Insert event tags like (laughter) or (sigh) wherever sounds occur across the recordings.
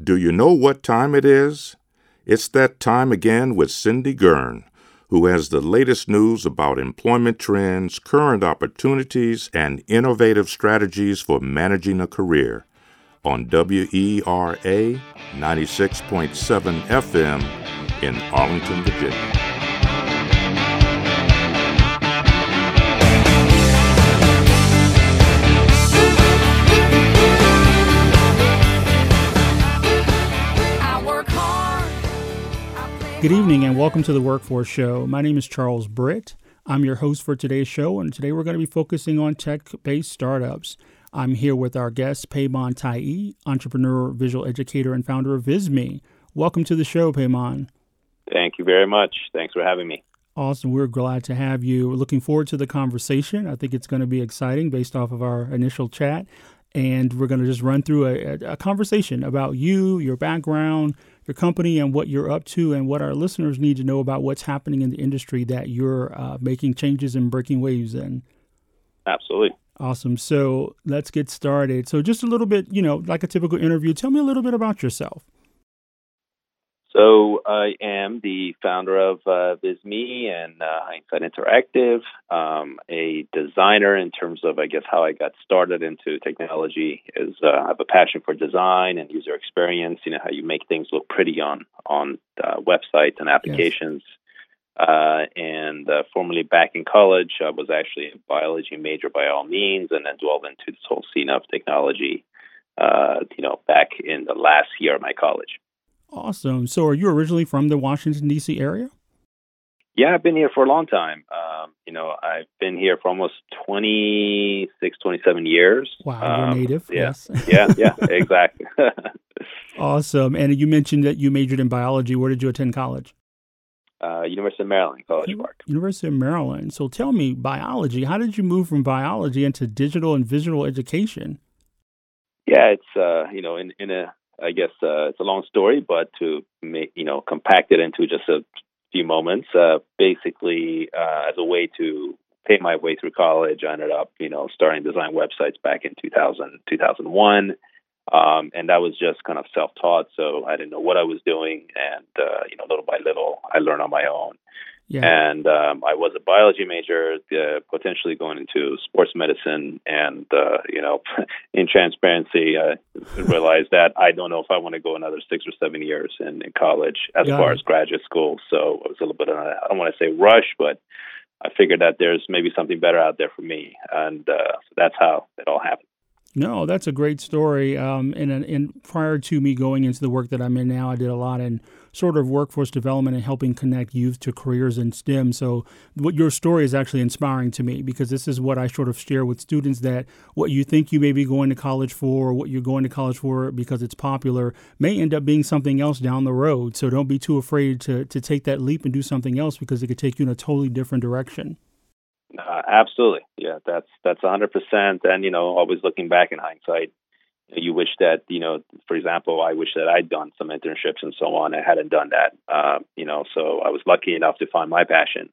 Do you know what time it is? It's that time again with Cindy Gurn, who has the latest news about employment trends, current opportunities, and innovative strategies for managing a career on WERA 96.7 FM in Arlington, Virginia. Good evening and welcome to the Workforce Show. My name is Charles Britt. I'm your host for today's show, and today we're going to be focusing on tech based startups. I'm here with our guest, Payman Taei, entrepreneur, visual educator, and founder of Visme. Welcome to the show, Payman. Thank you very much. Thanks for having me. Awesome. We're glad to have you. We're looking forward to the conversation. I think it's going to be exciting based off of our initial chat. And we're going to just run through a, a conversation about you, your background, your company and what you're up to and what our listeners need to know about what's happening in the industry that you're uh, making changes and breaking waves in. Absolutely. Awesome. So let's get started. So, just a little bit, you know, like a typical interview, tell me a little bit about yourself. So I am the founder of uh, Visme and uh, HindSite Interactive, um, a designer in terms of, I guess, how I got started into technology is uh, I have a passion for design and user experience. You know how you make things look pretty on on uh, websites and applications. Yes. Uh, and uh, formerly back in college, I was actually a biology major by all means, and then dwelled into this whole scene of technology. Uh, you know, back in the last year of my college. Awesome. So, are you originally from the Washington, D.C. area? Yeah, I've been here for a long time. Um, you know, I've been here for almost 26, 27 years. Wow, um, native. Yeah, yes. (laughs) yeah, yeah, exactly. (laughs) awesome. And you mentioned that you majored in biology. Where did you attend college? Uh, University of Maryland, College Park. University of Maryland. So tell me, biology, how did you move from biology into digital and visual education? Yeah, it's, uh, you know, in, in a I guess uh, it's a long story, but to make you know compact it into just a few moments, uh, basically uh, as a way to pay my way through college, I ended up you know starting design websites back in 2000 2001. Um, and that was just kind of self-taught, so I didn't know what I was doing, and uh, you know, little by little, I learned on my own. Yeah. And um, I was a biology major, uh, potentially going into sports medicine. And, uh, you know, (laughs) in transparency, I realized that I don't know if I want to go another six or seven years in, in college as far as graduate school. So it was a little bit of a, I don't want to say rush, but I figured that there's maybe something better out there for me. And uh, so that's how it all happened. No, that's a great story. Um, and, and prior to me going into the work that I'm in now, I did a lot in sort of workforce development and helping connect youth to careers in STEM. So, what your story is actually inspiring to me because this is what I sort of share with students that what you think you may be going to college for, or what you're going to college for because it's popular, may end up being something else down the road. So, don't be too afraid to, to take that leap and do something else because it could take you in a totally different direction. Uh, absolutely, yeah, that's that's a hundred percent. And you know, always looking back in hindsight, you wish that you know, for example, I wish that I'd done some internships and so on. I hadn't done that, uh, you know, so I was lucky enough to find my passion.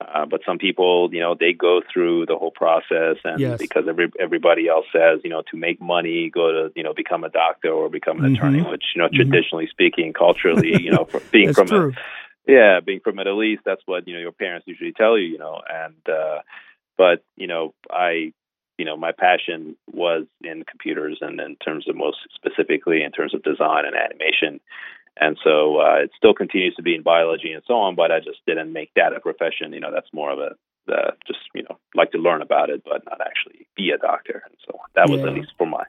Uh, but some people, you know, they go through the whole process, and yes. because every everybody else says, you know, to make money, go to, you know, become a doctor or become an mm-hmm. attorney, which, you know, mm-hmm. traditionally speaking, culturally, you know, being from true. a yeah, being from Middle East, that's what you know your parents usually tell you, you know. And uh, but you know, I, you know, my passion was in computers, and in terms of most specifically in terms of design and animation. And so uh, it still continues to be in biology and so on, but I just didn't make that a profession. You know, that's more of a uh, just you know like to learn about it, but not actually be a doctor. And so on. that was yeah. at least for my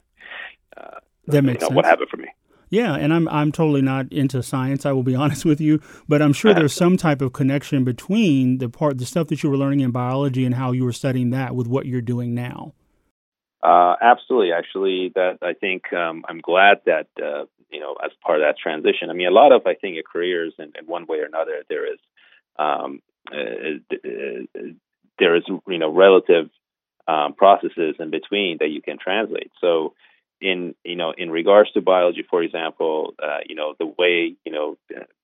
uh, that makes you know, sense. what happened for me. Yeah, and I'm I'm totally not into science. I will be (laughs) honest with you, but I'm sure there's (laughs) some type of connection between the part, the stuff that you were learning in biology, and how you were studying that with what you're doing now. Uh, absolutely, actually, that I think um, I'm glad that uh, you know as part of that transition. I mean, a lot of I think your careers, in, in one way or another, there is um, uh, uh there is you know relative um, processes in between that you can translate. So in you know in regards to biology, for example, uh, you know the way you know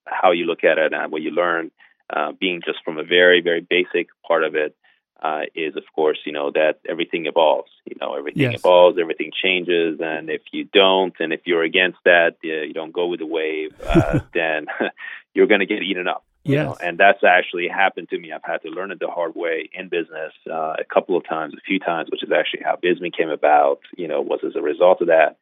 how you look at it and what you learn, uh, being just from a very very basic part of it, uh, is, of course, you know that everything evolves. You know, everything Yes. evolves, everything changes, and if you don't, and if you're against that, you don't go with the wave, uh, (laughs) then (laughs) you're going to get eaten up. You know, and that's actually happened to me. I've had to learn it the hard way in business uh, a couple of times, a few times, which is actually how Visme came about. You know, was as a result of that.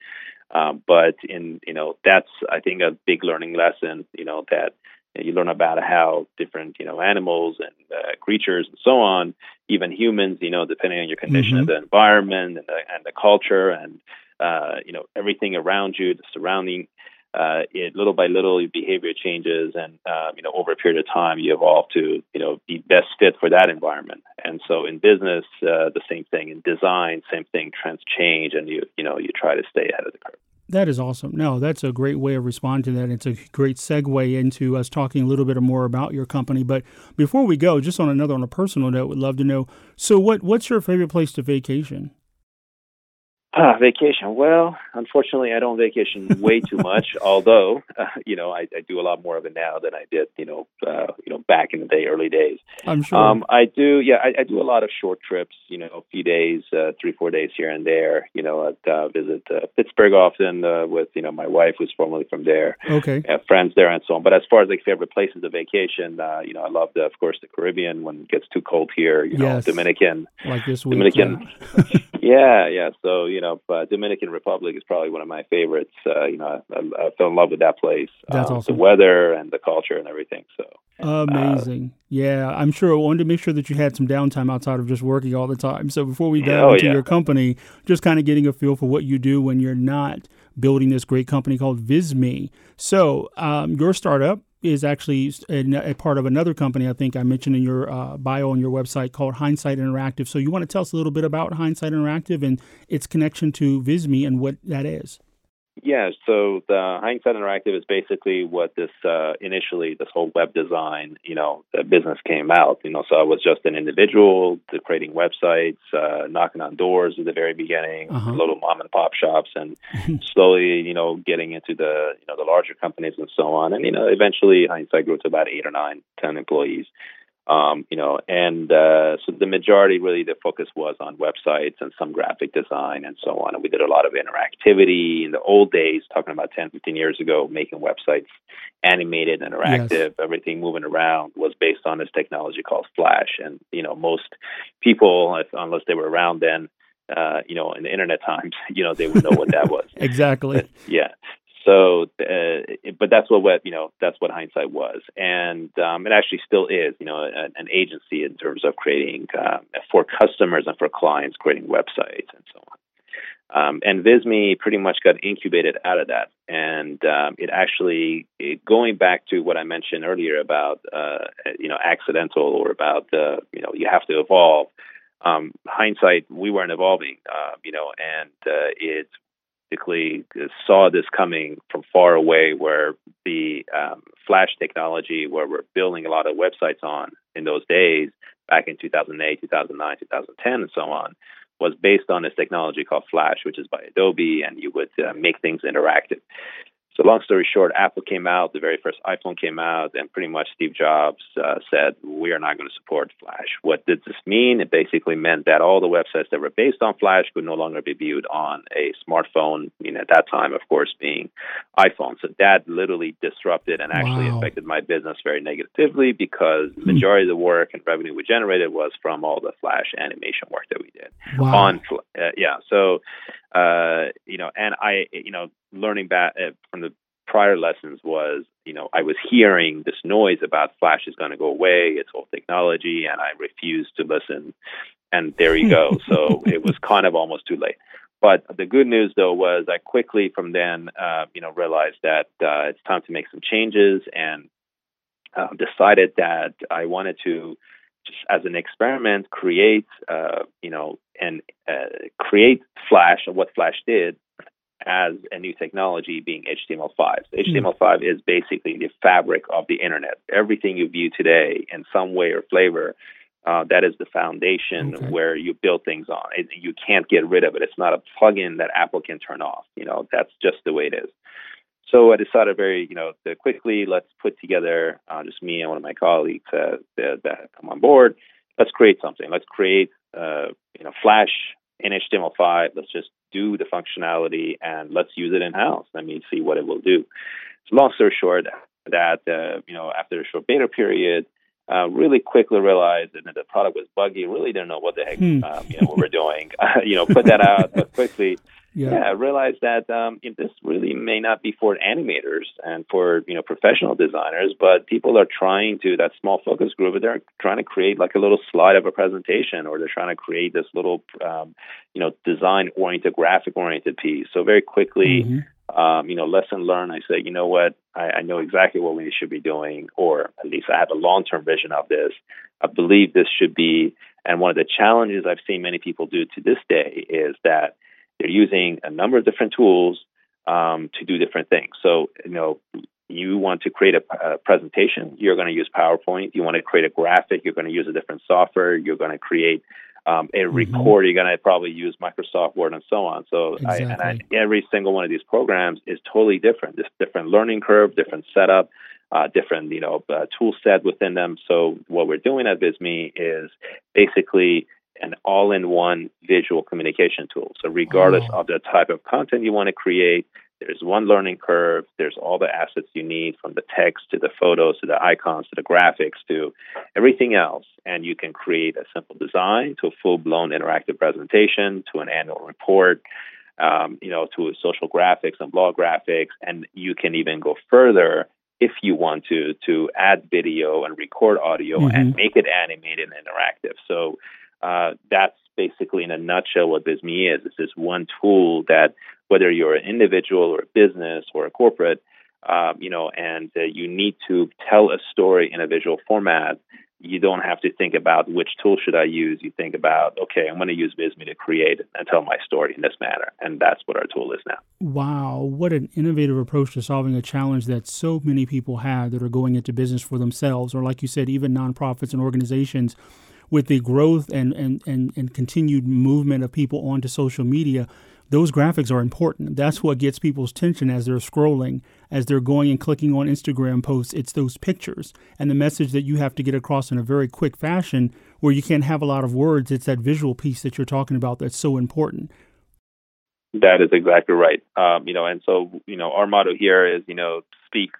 Um, but in you know, that's I think a big learning lesson. You know that you learn about how different you know animals and uh, creatures and so on, even humans. You know, depending on your condition of the environment and the, and the culture and uh, you know everything around you, the surrounding uh, it little by little your behavior changes and um, you know over a period of time you evolve to you know be best fit for that environment and so in business uh, the same thing in design same thing trends change and you you know you try to stay ahead of the curve That is awesome. No, that's a great way of responding to that. It's a great segue into us talking a little bit more about your company. But before we go, just on another, on a personal note, would love to know. So, what what's your favorite place to vacation? Ah, vacation. Well, unfortunately, I don't vacation way too much. (laughs) although, uh, you know, I, I do a lot more of it now than I did, you know, uh, you know, back in the day, early days. I'm sure. Um, I do, yeah, I, I do a lot of short trips. You know, a few days, uh, three, four days here and there. You know, I'd uh, visit uh, Pittsburgh often uh, with, you know, my wife, who's formerly from there. okay. I have friends there and so on. But as far as like favorite places of vacation, uh, you know, I love the, of course, the Caribbean when it gets too cold here. You know, Yes. Dominican. Like this week. Dominican. yeah. (laughs) Yeah, yeah. So you know, uh, Dominican Republic is probably one of my favorites. Uh, you know, I, I fell in love with that place. That's um, awesome. The weather and the culture and everything. So Amazing. yeah, I'm sure. I wanted to make sure that you had some downtime outside of just working all the time. So before we dive Oh, into yeah. your company, just kind of getting a feel for what you do when you're not building this great company called Visme. So um, your startup is actually a, a part of another company. I think I mentioned in your uh, bio on your website called HindSite Interactive. So you want to tell us a little bit about HindSite Interactive and its connection to Visme and what that is. Yeah. So the HindSite Interactive is basically what this uh, initially this whole web design you know the business came out. You know, so I was just an individual to creating websites, uh, knocking on doors at the very beginning, Uh-huh. little mom and pop shops, and (laughs) slowly you know getting into the you know the larger companies and so on. And you know eventually HindSite grew to about eight or nine, ten employees. Um, you know, and uh, so the majority really the focus was on websites and some graphic design and so on. And we did a lot of interactivity in the old days, talking about 10, 15 years ago, making websites animated, interactive, everything moving around was based on this technology called Flash. And, you know, most people, if, unless they were around then, uh, you know, in the internet times, (laughs) you know, they would know what that was. (laughs) Exactly. (laughs) Yeah. So, uh, but that's what, what you know. That's what HindSite was, and um, it actually still is. You know, an, an agency in terms of creating uh, for customers and for clients, creating websites and so on. Um, and Visme pretty much got incubated out of that, and um, it actually it, going back to what I mentioned earlier about uh, you know accidental or about uh, you know you have to evolve. Um, HindSite, we weren't evolving, uh, you know, and uh, it basically saw this coming from far away where the um, flash technology where we're building a lot of websites on in those days back in 2008 2009 2010 and so on was based on this technology called flash which is by adobe and you would uh, make things interactive so long story short apple came out the very first iphone came out and pretty much steve jobs uh, said we are not going to support flash. What did this mean? It basically meant that all the websites that were based on flash could no longer be viewed on a smartphone I mean, at that time of course being iphone. So that literally disrupted and actually Wow. affected my business very negatively because the majority of the work and revenue we generated was from all the flash animation work that we did Wow. on uh, yeah. So uh you know and i you know learning back uh, from the prior lessons was you know i was hearing this noise about flash is going to go away it's old technology and i refused to listen. And there you go. (laughs) So it was kind of almost too late. But the good news though was i quickly from then uh, you know realized that uh, it's time to make some changes and uh, decided that i wanted to just as an experiment create uh, you know and uh, create flash and what flash did as a new technology being html5 so html5 is basically the fabric of the internet everything you view today in some way or flavor uh, that is the foundation Okay. where you build things on it, you can't get rid of it it's not a plugin that apple can turn off you know that's just the way it is so I decided very, you know, quickly let's put together uh, just me and one of my colleagues uh, that, that come on board. let's create something. Let's create, uh, you know, Flash in HTML5. Let's just do the functionality and let's use it in house. Let me see what it will do. So long story short, that uh, you know, after a short beta period, uh, really quickly realized that the product was buggy. Really didn't know what the heck hmm. um, you know what we're doing. (laughs) you know, put that out, but quickly (laughs) yeah, yeah realized that um, you know, this really may not be for animators and for you know professional designers, but people are trying to that small focus group. They're trying to create like a little slide of a presentation, or they're trying to create this little um, you know design oriented, graphic oriented piece. So very quickly. Mm-hmm. Um, you know, lesson learned. I say, you know what, I, I know exactly what we should be doing, or at least I have a long term vision of this. I believe this should be, and one of the challenges I've seen many people do to this day is that they're using a number of different tools um, to do different things. So, you know, you want to create a, a presentation, you're going to use PowerPoint. You want to create a graphic, you're going to use a different software. You're going to create um, a mm-hmm. you're going to probably use Microsoft Word and so on. So, exactly. I, and I, every single one of these programs is totally different. This different learning curve, different setup, uh, different you know uh, tool set within them. So, what we're doing at Visme is basically an all-in-one visual communication tool. So regardless oh. of the type of content you want to create, there's one learning curve. There's all the assets you need from the text to the photos to the icons to the graphics to everything else. And you can create a simple design to a full-blown interactive presentation to an annual report, um, you know, to social graphics and blog graphics. And you can even go further if you want to to add video and record audio mm-hmm. and make it animated and interactive. So uh, that's basically in a nutshell what Visme is. It's this one tool that whether you're an individual or a business or a corporate, um, you know, and uh, you need to tell a story in a visual format, you don't have to think about which tool should I use. You think about, okay, I'm going to use Visme to create and tell my story in this manner, and that's what our tool is now. Wow, what an innovative approach to solving a challenge that so many people have that are going into business for themselves, or like you said, even nonprofits and organizations with the growth and, and, and, and continued movement of people onto social media, those graphics are important. That's what gets people's attention as they're scrolling, as they're going and clicking on Instagram posts. It's those pictures and the message that you have to get across in a very quick fashion where you can't have a lot of words. It's that visual piece that you're talking about that's so important. That is exactly right. Um, you know, and so, you know, our motto here is, you know, speak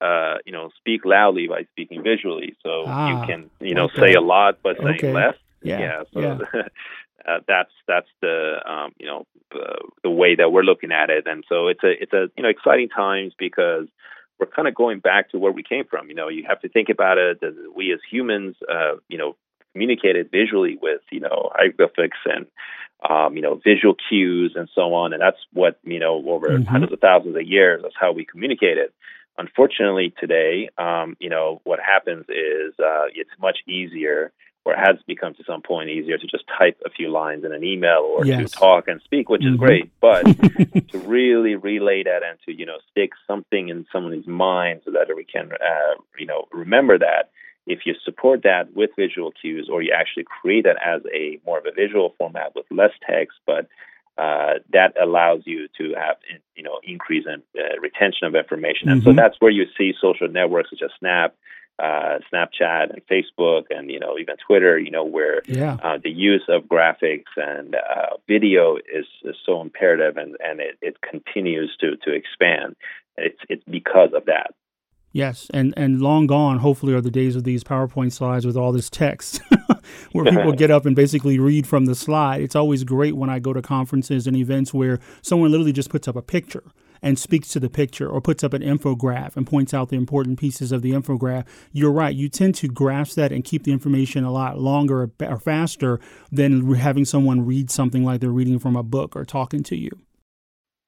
uh, you know, speak loudly by speaking visually. So ah, you can, you know, okay. say a lot but say okay. less. Yeah. yeah so yeah. (laughs) uh, that's that's the um, you know the, the way that we're looking at it, and so it's a it's a you know exciting times because we're kind of going back to where we came from. You know, you have to think about it. That we as humans, uh, you know, communicated visually with you know hieroglyphics and um, you know visual cues and so on, and that's what you know over mm-hmm. hundreds of thousands of years. That's how we communicated. Unfortunately, today, um, you know, what happens is uh, it's much easier, or it has become to some point easier to just type a few lines in an email or yes. to talk and speak, which mm-hmm. is great. But (laughs) to really relay that and to, you know, stick something in someone's mind so that we can, uh, you know, remember that. If you support that with visual cues, or you actually create that as a more of a visual format with less text, but uh, that allows you to have you know increase in uh, retention of information, and mm-hmm. so that's where you see social networks such as Snap, uh, Snapchat, and Facebook, and you know even Twitter. You know where yeah. Uh, the use of graphics and uh, video is, is so imperative, and and it, it continues to to expand. It's it's because of that. Yes, and and long gone, hopefully, are the days of these PowerPoint slides with all this text, (laughs) where people (laughs) get up and basically read from the slide. It's always great when I go to conferences and events where someone literally just puts up a picture and speaks to the picture or puts up an infograph and points out the important pieces of the infograph. You're right. You tend to grasp that and keep the information a lot longer or faster than having someone read something like they're reading from a book or talking to you.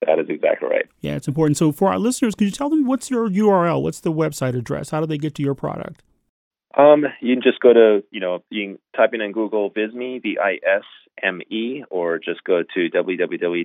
That is exactly right. Yeah, it's important. So for our listeners, could you tell them what's your URL? What's the website address? How do they get to your product? Um, you can just go to, you know, you can type in in Google Visme, V I S M E, or just go to www.visme.co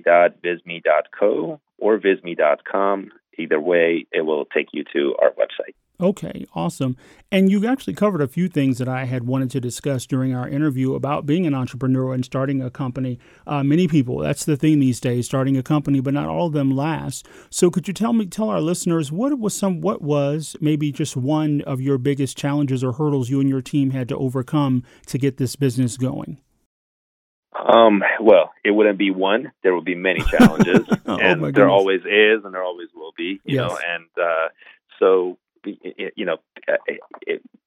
or visme.com. Either way, it will take you to our website. Okay, awesome. And you actually covered a few things that I had wanted to discuss during our interview about being an entrepreneur and starting a company. Uh, many people, that's the thing these days, starting a company, but not all of them last. So could you tell me, tell our listeners what was some, what was maybe just one of your biggest challenges or hurdles you and your team had to overcome to get this business going? Um, well, it wouldn't be one. There would be many challenges, (laughs) oh, and there always is, and there always will be. You yes. know, and uh, so you know, uh,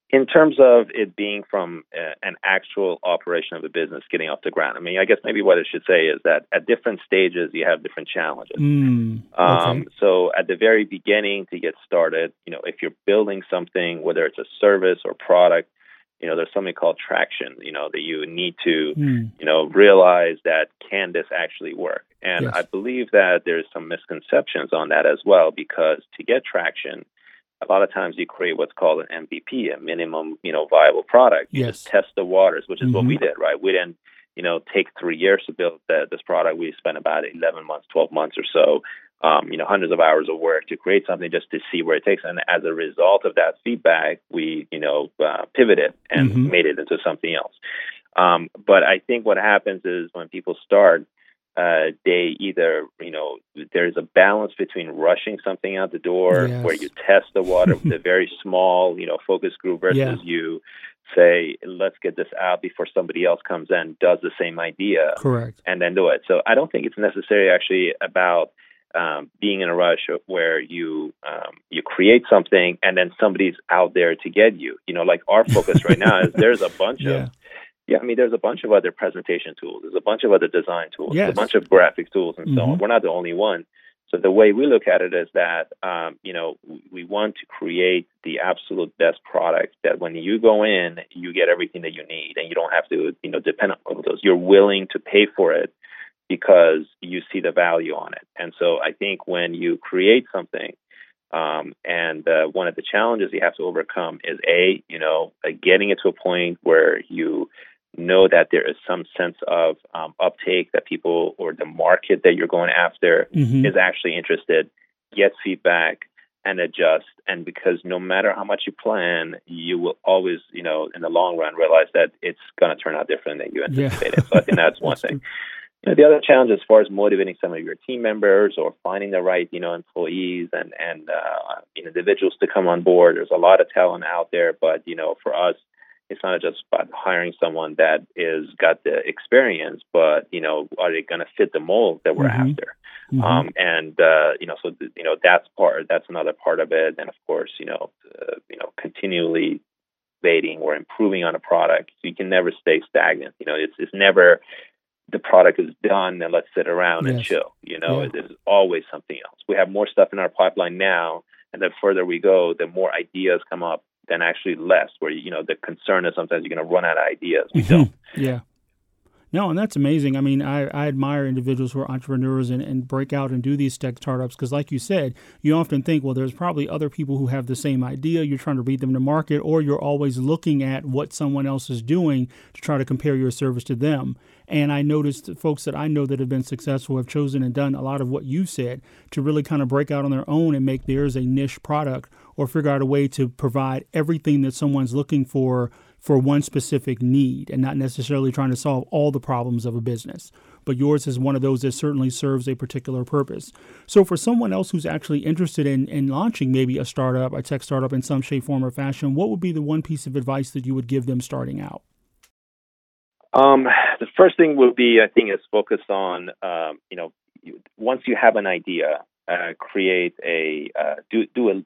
in terms of it being from uh, an actual operation of a business getting off the ground, I mean, I guess maybe what I should say is that at different stages you have different challenges. Mm, okay. um, so at the very beginning to get started, you know, if you're building something, whether it's a service or product, you know, there's something called traction, you know, that you need to, mm. you know, realize that can this actually work? And yes. I believe that there's some misconceptions on that as well, because to get traction, a lot of times you create what's called an MVP, a minimum, you know, viable product. You yes. just test the waters, which is mm-hmm. what we mm-hmm. did, right? We didn't, you know, take three years to build the, this product. We spent about 11 months, 12 months or so, um, you know, hundreds of hours of work to create something just to see where it takes. And as a result of that feedback, we, you know, uh, pivoted and mm-hmm. made it into something else. Um, but I think what happens is when people start, uh, they either, you know, there's a balance between rushing something out the door yes. where you test the water with a very (laughs) small, you know, focus group versus yeah. you say, let's get this out before somebody else comes in, does the same idea. Correct. And then do it. So I don't think it's necessarily actually about um, being in a rush where you um, you create something and then somebody's out there to get you. You know, like our focus right now is there's a bunch (laughs) yeah. of yeah, I mean, there's a bunch of other presentation tools. There's a bunch of other design tools. Yes. a bunch of graphic tools and mm-hmm. so on. Mm-hmm. We're not the only one. So the way we look at it is that, um, you know, we want to create the absolute best product that when you go in, you get everything that you need and you don't have to, you know, depend on those. You're willing to pay for it because you see the value on it. And so I think when you create something, um, and uh, one of the challenges you have to overcome is a, you know, uh, getting it to a point where you know that there is some sense of um, uptake that people or the market that you're going after mm-hmm. is actually interested, get feedback and adjust. And because no matter how much you plan, you will always, you know, in the long run realize that it's going to turn out different than you anticipated. Yeah. so I think that's (laughs) one that's thing. You know, the other challenge as far as motivating some of your team members or finding the right, you know, employees and and uh, individuals to come on board. There's a lot of talent out there, but you know, for us, it's not just about hiring someone that is got the experience, but you know, are they going to fit the mold that we're mm-hmm. after? Mm-hmm. Um, and uh, you know, so th- you know, that's part. That's another part of it. And of course, you know, uh, you know, continually innovating or improving on a product. You can never stay stagnant. You know, it's it's never the product is done and let's sit around yes. and chill. You know, yeah. there's always something else. We have more stuff in our pipeline now, and the further we go, the more ideas come up than actually less. Where you know the concern is sometimes you're going to run out of ideas. We mm-hmm. don't. yeah. No, and that's amazing. I mean, I, I admire individuals who are entrepreneurs and, and break out and do these tech startups because, like you said, you often think, well, there's probably other people who have the same idea. You're trying to beat them to market, or you're always looking at what someone else is doing to try to compare your service to them. And I noticed folks that I know that have been successful have chosen and done a lot of what you said to really kind of break out on their own and make theirs a niche product or figure out a way to provide everything that someone's looking for for one specific need and not necessarily trying to solve all the problems of a business. But yours is one of those that certainly serves a particular purpose. So, for someone else who's actually interested in, in launching maybe a startup, a tech startup in some shape, form, or fashion, what would be the one piece of advice that you would give them starting out? Um, the first thing would be, I think, is focus on, um, you know, once you have an idea, uh, create a uh, do do a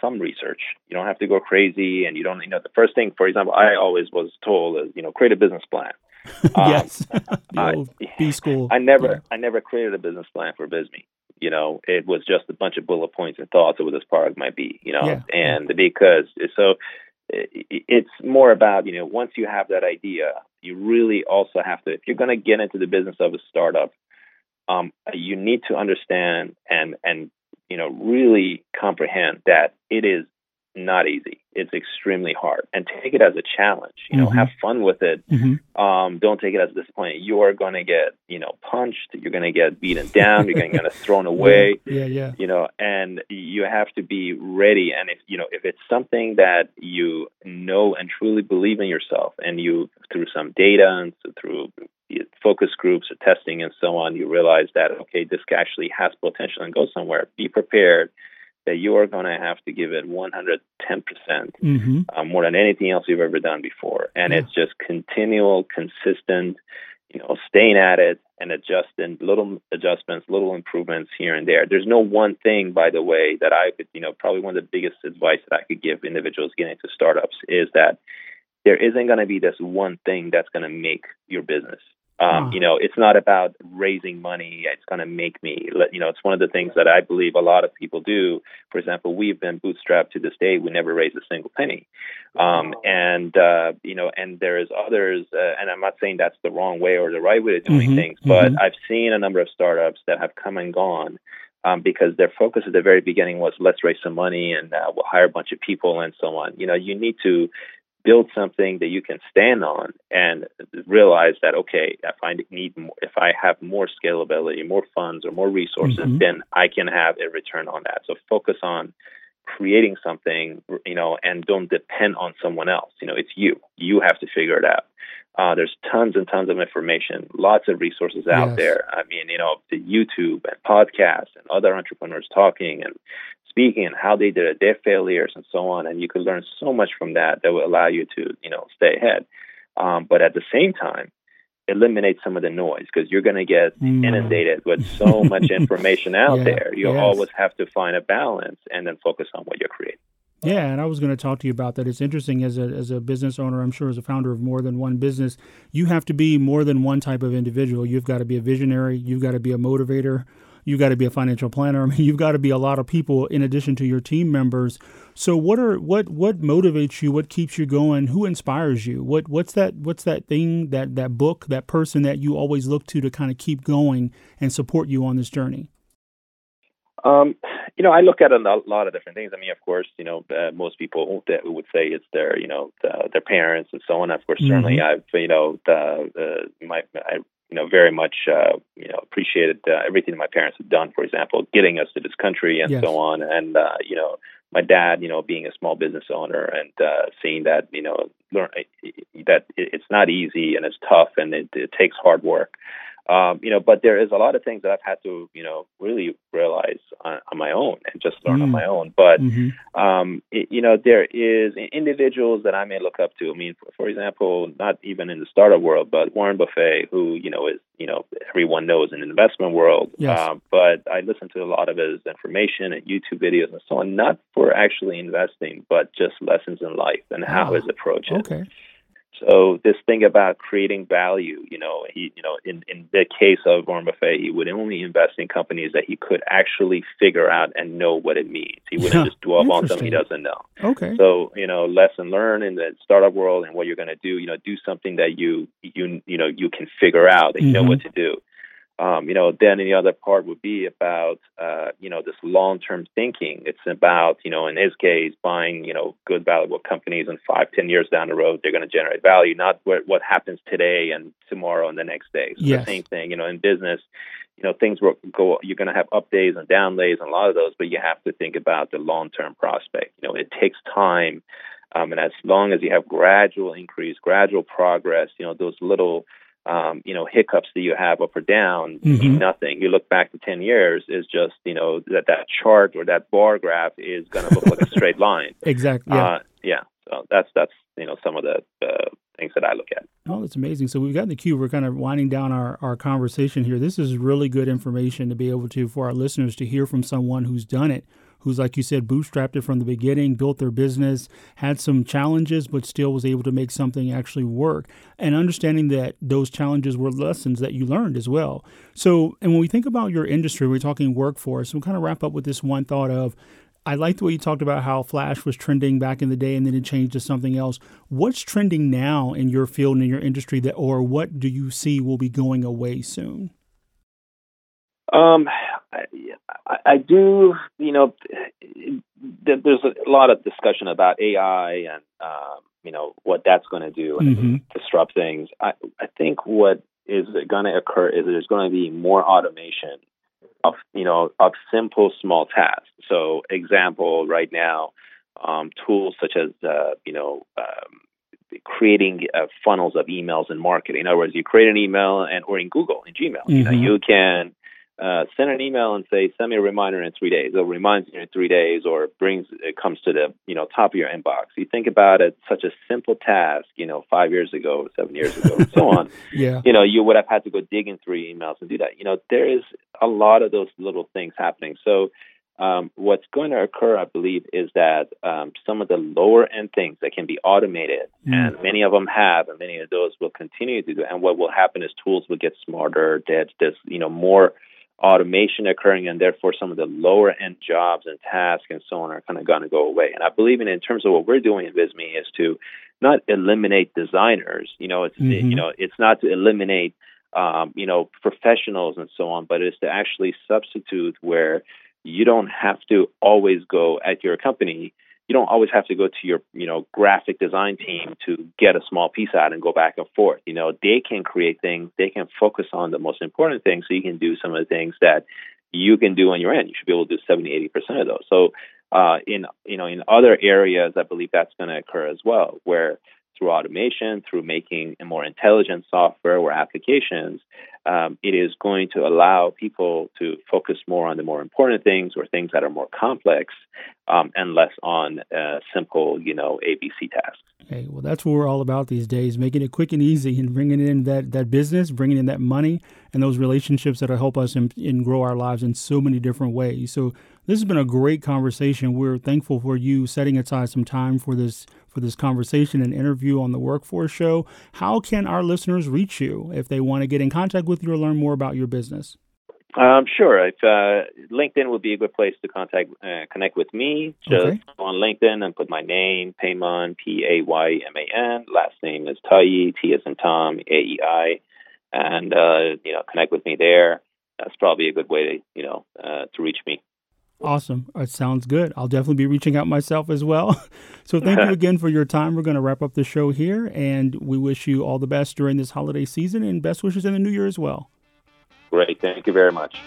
some research. You don't have to go crazy, and you don't. You know, the first thing, for example, I always was told is, you know, create a business plan. (laughs) yes, (laughs) um, B (laughs) school. I never, yeah. I never created a business plan for Visme. You know, it was just a bunch of bullet points and thoughts of what this product might be. You know, yeah. and because so it's more about you know once you have that idea, you really also have to if you're going to get into the business of a startup, um, you need to understand and and you know, really comprehend that it is not easy. It's extremely hard, and take it as a challenge. You know, mm-hmm. have fun with it. Mm-hmm. Um, don't take it as a disappointment. You are going to get, you know, punched. You're going to get beaten down. you're going to get (laughs) thrown away. Yeah, yeah. You know, and you have to be ready. And if you know, if it's something that you know and truly believe in yourself, and you through some data and through focus groups or testing and so on, you realize that okay, this actually has potential and go somewhere. Be prepared that you are going to have to give it 110 percent mm-hmm. um, more than anything else you've ever done before, and yeah. it's just continual, consistent, you know, staying at it and adjusting little adjustments, little improvements here and there. There's no one thing, by the way, that I could, you know, probably one of the biggest advice that I could give individuals getting into startups is that there isn't going to be this one thing that's going to make your business. Um, You know, it's not about raising money. It's going to make me. You know, it's one of the things that I believe a lot of people do. For example, we've been bootstrapped to this day. We never raised a single penny. Um, and uh, you know, and there's others. Uh, and I'm not saying that's the wrong way or the right way of doing mm-hmm, things, but mm-hmm. I've seen a number of startups that have come and gone. Um, because their focus at the very beginning was let's raise some money and uh, we'll hire a bunch of people and so on. You know, you need to build something that you can stand on and realize that okay if i need more if i have more scalability more funds or more resources mm-hmm. then i can have a return on that. So focus on creating something you know and don't depend on someone else. You know it's you. You have to figure it out. Uh, there's tons and tons of information lots of resources out yes. there. I mean you know the youtube and podcasts and other entrepreneurs talking and speaking and how they did it, their failures and so on. And you could learn so much from that that will allow you to, you know, stay ahead. Um, but at the same time, eliminate some of the noise because you're going to get mm. inundated with so (laughs) much information out yeah, there. You yes. always have to find a balance and then focus on what you're creating. Yeah, and I was going to talk to you about that. It's interesting as a as a business owner, I'm sure as a founder of more than one business, you have to be more than one type of individual. You've got to be a visionary, you've got to be a motivator, you got to be a financial planner. (laughs) I mean, you've got to be a lot of people in addition to your team members. So what are what what motivates you? What keeps you going? Who inspires you? What what's that what's that thing that that book that person that you always look to to kind of keep going and support you on this journey? Um, you know, I look at a lot of different things. I mean, of course, you know, uh, most people would say it's their, you know, the, their parents and so on. Of course, mm-hmm. certainly, I've, you know, the, the my, I you know, very much, uh, you know, appreciated uh, everything my parents had done. For example, getting us to this country and yes. so on. And uh, you know, my dad, you know, being a small business owner and uh, seeing that, you know, learn that it's not easy and it's tough and it, it takes hard work. Um, you know, but there is a lot of things that I've had to, you know, really realize on, on my own and just learn mm. on my own. But, mm-hmm. um, it, you know, there is individuals that I may look up to. I mean, for, for example, not even in the startup world, but Warren Buffett, who, you know, is, you know, everyone knows in the investment world. Yes. Um, but I listen to a lot of his information and YouTube videos and so on, not for actually investing, but just lessons in life and how his approach is. Okay. So this thing about creating value, you know, he, you know, in, in the case of Warren Buffett, he would only invest in companies that he could actually figure out and know what it means. He wouldn't just dwell on something he doesn't know. Okay. So you know, lesson learned in the startup world and what you're going to do. You know, do something that you you you know you can figure out that you mm-hmm. know what to do. Um, you know, then the other part would be about, uh, you know, this long-term thinking. It's about, you know, in his case, buying, you know, good, valuable companies, and five, ten years down the road, they're going to generate value, not what, what happens today and tomorrow and the next day. So yes. the same thing, you know, in business, you know, things will go. You're going to have up days and down days, and a lot of those, but you have to think about the long-term prospect. You know, it takes time. Um, and as long as you have gradual increase, gradual progress, you know, those little um, you know, hiccups that you have up or down mm-hmm. mean nothing. You look back to 10 years is just, you know, that that chart or that bar graph is going to look like a straight (laughs) line. Exactly. Yeah. Uh, yeah. So that's, that's, you know, some of the uh, things that I look at. Oh, that's amazing. So we've got the queue. We're kind of winding down our, our conversation here. This is really good information to be able to, for our listeners to hear from someone who's done it who's, like you said, bootstrapped it from the beginning, built their business, had some challenges, but still was able to make something actually work. And understanding that those challenges were lessons that you learned as well. So, and when we think about your industry, we're talking workforce, we'll kind of wrap up with this one thought of, I like the way you talked about how Flash was trending back in the day and then it changed to something else. What's trending now in your field and in your industry that or what do you see will be going away soon? Um, I, I do, you know, there's a lot of discussion about AI and um, you know what that's going to do and mm-hmm. disrupt things. I I think what is going to occur is there's going to be more automation of you know of simple small tasks. So example right now, um, tools such as uh, you know um, creating uh, funnels of emails and marketing. In other words, you create an email and or in Google in Gmail, mm-hmm. you know you can uh, send an email and say, send me a reminder in three days. It reminds you in three days, or brings it comes to the you know top of your inbox. You think about it, such a simple task. You know, five years ago, seven years ago, and so (laughs) on. yeah. You know, you would have had to go digging through emails and do that. You know, there is a lot of those little things happening. So. Um, what's going to occur, I believe, is that um, some of the lower end things that can be automated, mm. and many of them have, and many of those will continue to do. And what will happen is tools will get smarter. There's, there's you know more automation occurring, and therefore some of the lower end jobs and tasks and so on are kind of going to go away. And I believe in in terms of what we're doing in Visme is to not eliminate designers. You know, it's mm-hmm. you know it's not to eliminate um, you know professionals and so on, but it's to actually substitute where you don't have to always go at your company you don't always have to go to your you know graphic design team to get a small piece out and go back and forth. You know they can create things they can focus on the most important things so you can do some of the things that you can do on your end. You should be able to do 70 80% of those. So uh, in you know in other areas i believe that's going to occur as well where through automation, through making more intelligent software or applications, um, it is going to allow people to focus more on the more important things or things that are more complex um, and less on uh, simple, you know, ABC tasks. Hey, well, that's what we're all about these days, making it quick and easy and bringing in that, that business, bringing in that money and those relationships that help us in grow our lives in so many different ways. So this has been a great conversation. We're thankful for you setting aside some time for this for this conversation and interview on the Workforce Show. How can our listeners reach you if they want to get in contact with you or learn more about your business? Um, sure. If, uh, LinkedIn would be a good place to contact, uh, connect with me. Just okay. on LinkedIn and put my name, Payman, P A Y M A N. Last name is Taei, T as in Tom, A E I, and uh, you know, connect with me there. That's probably a good way to you know uh, to reach me. Awesome. It sounds good. I'll definitely be reaching out myself as well. (laughs) so thank you (laughs) again for your time. We're going to wrap up the show here, and we wish you all the best during this holiday season and best wishes in the new year as well. Great. Thank you very much.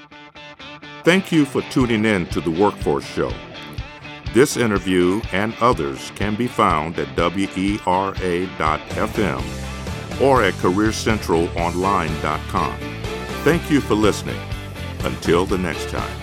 Thank you for tuning in to the Workforce Show. This interview and others can be found at WERA.FM or at CareerCentralOnline.com. Thank you for listening. Until the next time.